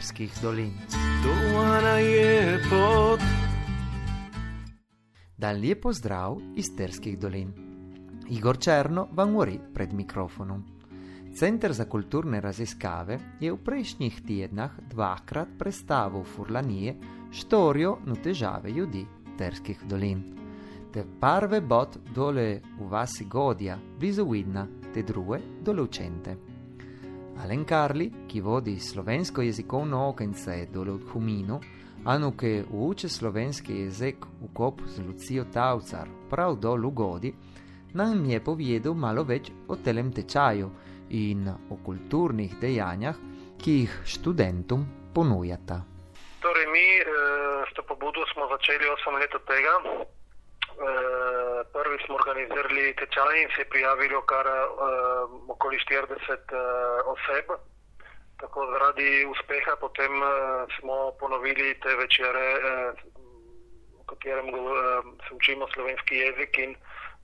Terskih dolin. Dan lepo zdrav iz Terskih dolin. Igor Černo vam govori pred mikrofonom. Center za kulturne raziskave je v prejšnjih tednah dvakrat predstavil Furlanije štorijo na težave ljudi Terskih dolin. Te prve bot dole v vasi Godja, blizu Vidna, te druge dole učente. Alen Karli, ki vodi slovensko jezikovno okence dole v Huminu, anu ki uče slovenski jezik v kop z Lucijo Tavcar, prav dol v Godi, nam je povedal malo več o telem tečaju in o kulturnih dejanjah, ki jih študentom ponujata. Torej, mi e, s to pobudo smo začeli 8 let od tega. E, prvi smo organizirali tečaj in se je prijavilo kar e, okoli 40 e, oseb. Tako zaradi uspeha potem smo ponovili te večere, v katerem se učimo slovenski jezik in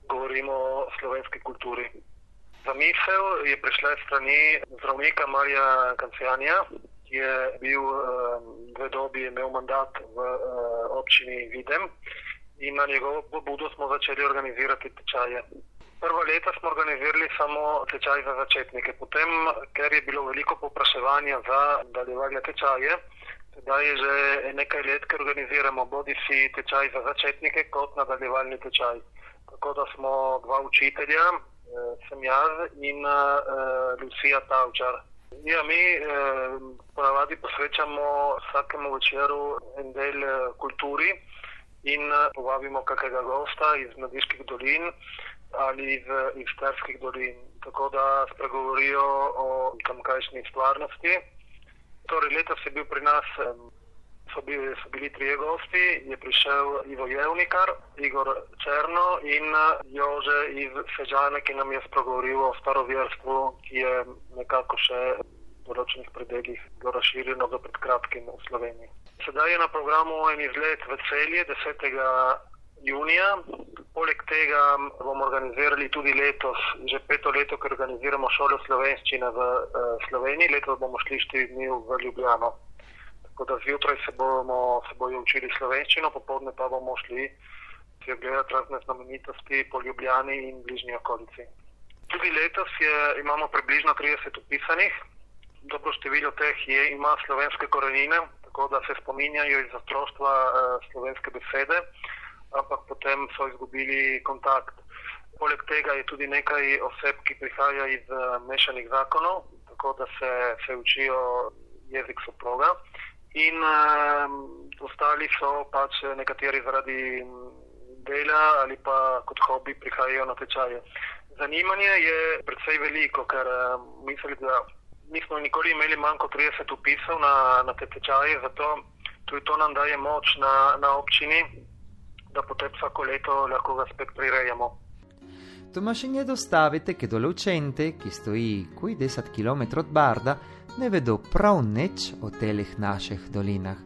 govorimo o slovenski kulturi. Zamisel je prišla strani zdravnika Marija Kancijanja, ki je bil dve dobi imel mandat v občini Videm in na njegovo pobudo smo začeli organizirati tečaje. Prva leta smo organizirali samo tečaj za začetnike, potem, ker je bilo veliko popraševanja za nadaljevanje tečaje, sedaj je že nekaj let, ker organiziramo bodi si tečaj za začetnike kot nadaljevalni tečaj. Tako da smo dva učitelja, sem jaz in uh, Lucija Tavčar. Ja, mi uh, ponavadi posvečamo vsakemu večeru en del uh, kulturi in uh, povabimo kakega gosta iz Nadiških dolin ali iz, iz Starskih dolin, tako da spregovorijo o tamkajšnji stvarnosti. Torej, letos je bil pri nas so bili, so bili trije gosti, je prišel Ivo Jevnikar, Igor Černo in Jože iz Sežane, ki nam je spregovoril o staroverstvu, ki je nekako še v določenih predeljih bilo razširjeno do pred kratkim v Sloveniji. Sedaj je na programu en izlet v celje 10. junija. Poleg tega bomo organizirali tudi letos, že peto leto, ker organiziramo šolo slovenščine v uh, Sloveniji, letos bomo šli štiri dni v Ljubljano. Tako da zjutraj se bomo se bojo učili slovenščino, popovdne pa bomo šli si ogledati razne znamenitosti po Ljubljani in bližnji okolici. Tudi letos je, imamo približno 30 upisanih, dobro število teh je, ima slovenske korenine, tako da se spominjajo iz otroštva eh, slovenske besede, ampak potem so izgubili kontakt. Poleg tega je tudi nekaj oseb, ki prihaja iz eh, mešanih zakonov, tako da se, se učijo jezik soproga in uh, ostali so pač nekateri zaradi dela ali pa kot hobi prihajajo na tečaje. Zanimanje je predvsej veliko, ker uh, mislim, da nismo nikoli imeli manj kot 30 upisov na, na te tečaje, zato tudi to nam daje moč na, na občini, da potem vsako leto lahko ga spet prirejamo. Tomašenje dostavite, che dolocente, ki stoji qui 10 km od Barda, ne vedo prav nič o telih naših dolinah.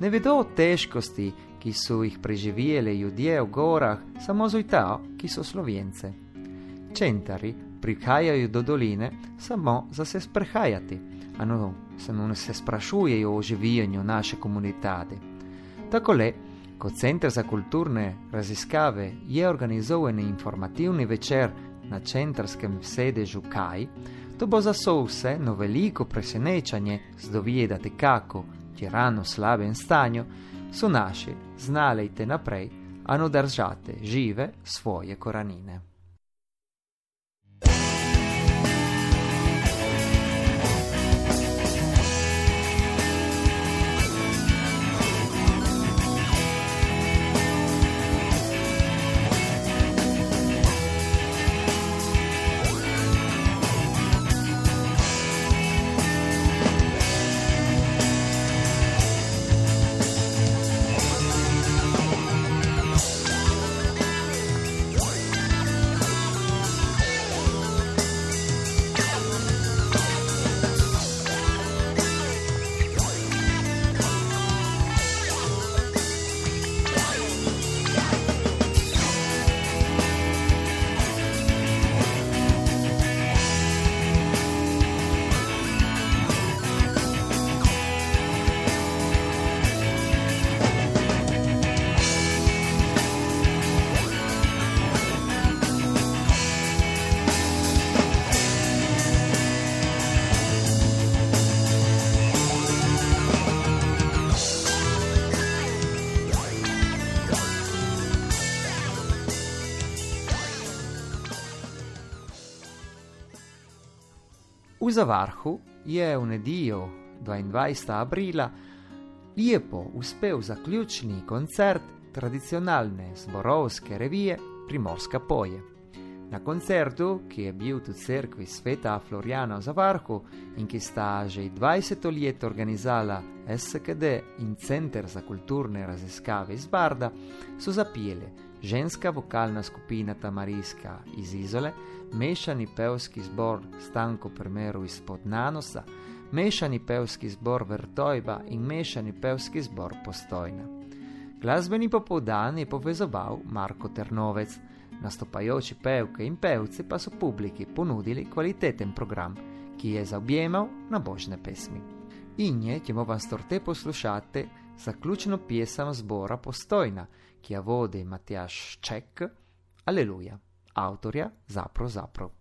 Ne vedo o težkosti, ki so jih preživeli ljudje v gorah, samo zojta, ki so slovence. Čentari prihajajo do doline samo za se sprehajati, a no, samo se sprašujejo o živijenju naše komunitade. Tako le, kot Center za kulturne raziskave je organizovan informativni večer na centrskem sedežu Kaj, to bo za vse no veliko presenečanje zdovedati, kako je rano slabem stanju, so naši znalejte naprej, ano držate žive svoje koranine. V Zavarhu je v nedeljo 22. aprila lepo uspel zaključni koncert tradicionalne zborovske revije Primorska poje. Na koncertu, ki je bil v cerkvi sveta Floriana v Zavarhu in ki sta že 20 let organizala SKD in Center za kulturne raziskave iz Barda, so zapijeli ženska vokalna skupina Tamarijska iz Izole, mešani pevski zbor Stanko Primeru izpod Nanosa, mešani pevski zbor Vertojba in mešani pevski zbor Postojna. Glasbeni popoldan je povezoval Marko Ternovec, nastopajoči pevke in pevci pa so publiki ponudili kvaliteten program, ki je zaobjemal na božne pesmi. In je, če vam storte poslušate, zaključno pesem zbora Postojna, ki jo vodi Matjaš Ček, Aleluja, avtorja Zapro Zapro.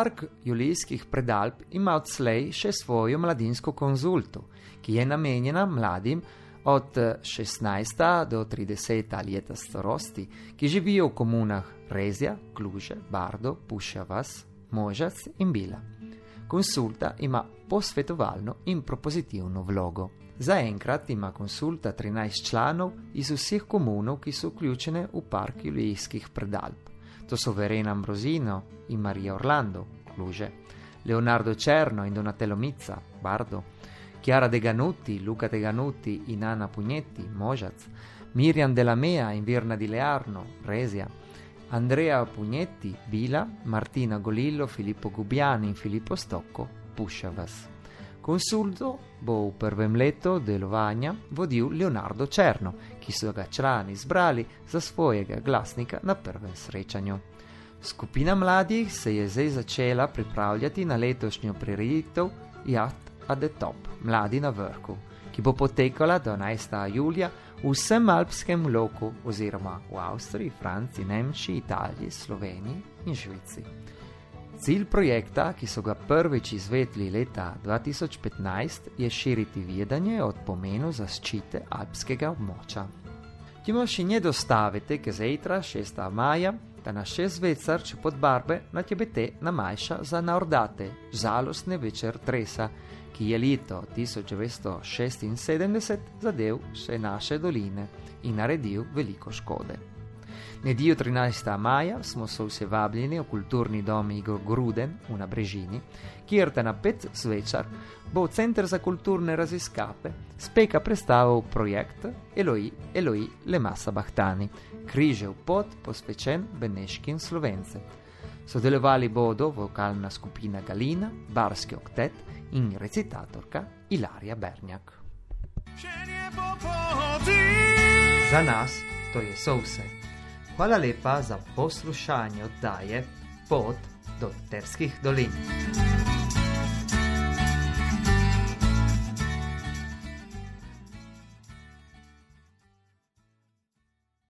Park Julijskih predalp ima odslej še svojo mladinsko konzulto, ki je namenjena mladim od 16 do 30 let starosti, ki živijo v komunah Rezja, Kluže, Bardo, Pušavas, Možac in Bila. Konsulta ima posvetovalno in propozitivno vlogo. Zaenkrat ima konsulta 13 članov iz vseh komunov, ki so vključene v Park Julijskih predalp. To so Verena Ambrosino in Maria Orlando, Cluje, Leonardo Cerno in Donatello Mizza, Bardo, Chiara De Ganutti, Luca De Ganutti in Anna Pugnetti, Mojaz, Miriam Della Mea in Virna di Learno, Resia, Andrea Pugnetti, Bila, Martina Golillo, Filippo Gubiani in Filippo Stocco, Pushavas. Konsulto bo v prvem letu delovanja vodil Leonardo Cerno, ki so ga člani izbrali za svojega glasnika na prvem srečanju. Skupina mladih se je zdaj začela pripravljati na letošnjo prireditev Yacht at the Top, Mladi na vrhu, ki bo potekala do 11. julija v vsem alpskem loku oziroma v Avstriji, Franciji, Nemčiji, Italiji, Sloveniji in Švici. Cilj projekta, ki so ga prvič izvedli leta 2015, je širiti vedenje o pomenu zaščite alpskega območja. Timo še ne dostavite, ker zajtra 6. maja, da na 6 vecar pod barbe na TBT namajša za naordate žalostne večer tresa, ki je leto 1976 zadev vse naše doline in naredil veliko škode. Nedijo 13. maja smo se vsi vabljeni v kulturni dom Igor Gruden v Nabrežini, kjer te na pet zvečer bo Center za kulturne raziskave speka predstavil projekt Eloi, Eloi Le Massa Bahtani, križev pot posvečen beneškim slovencem. Sodelovali bodo vokalna skupina Galina, barski oktet in recitatorka Ilarija Bernjak. Za nas to je vse. Hvala lepa za poslušanje oddaje Pot do Terskih dolin.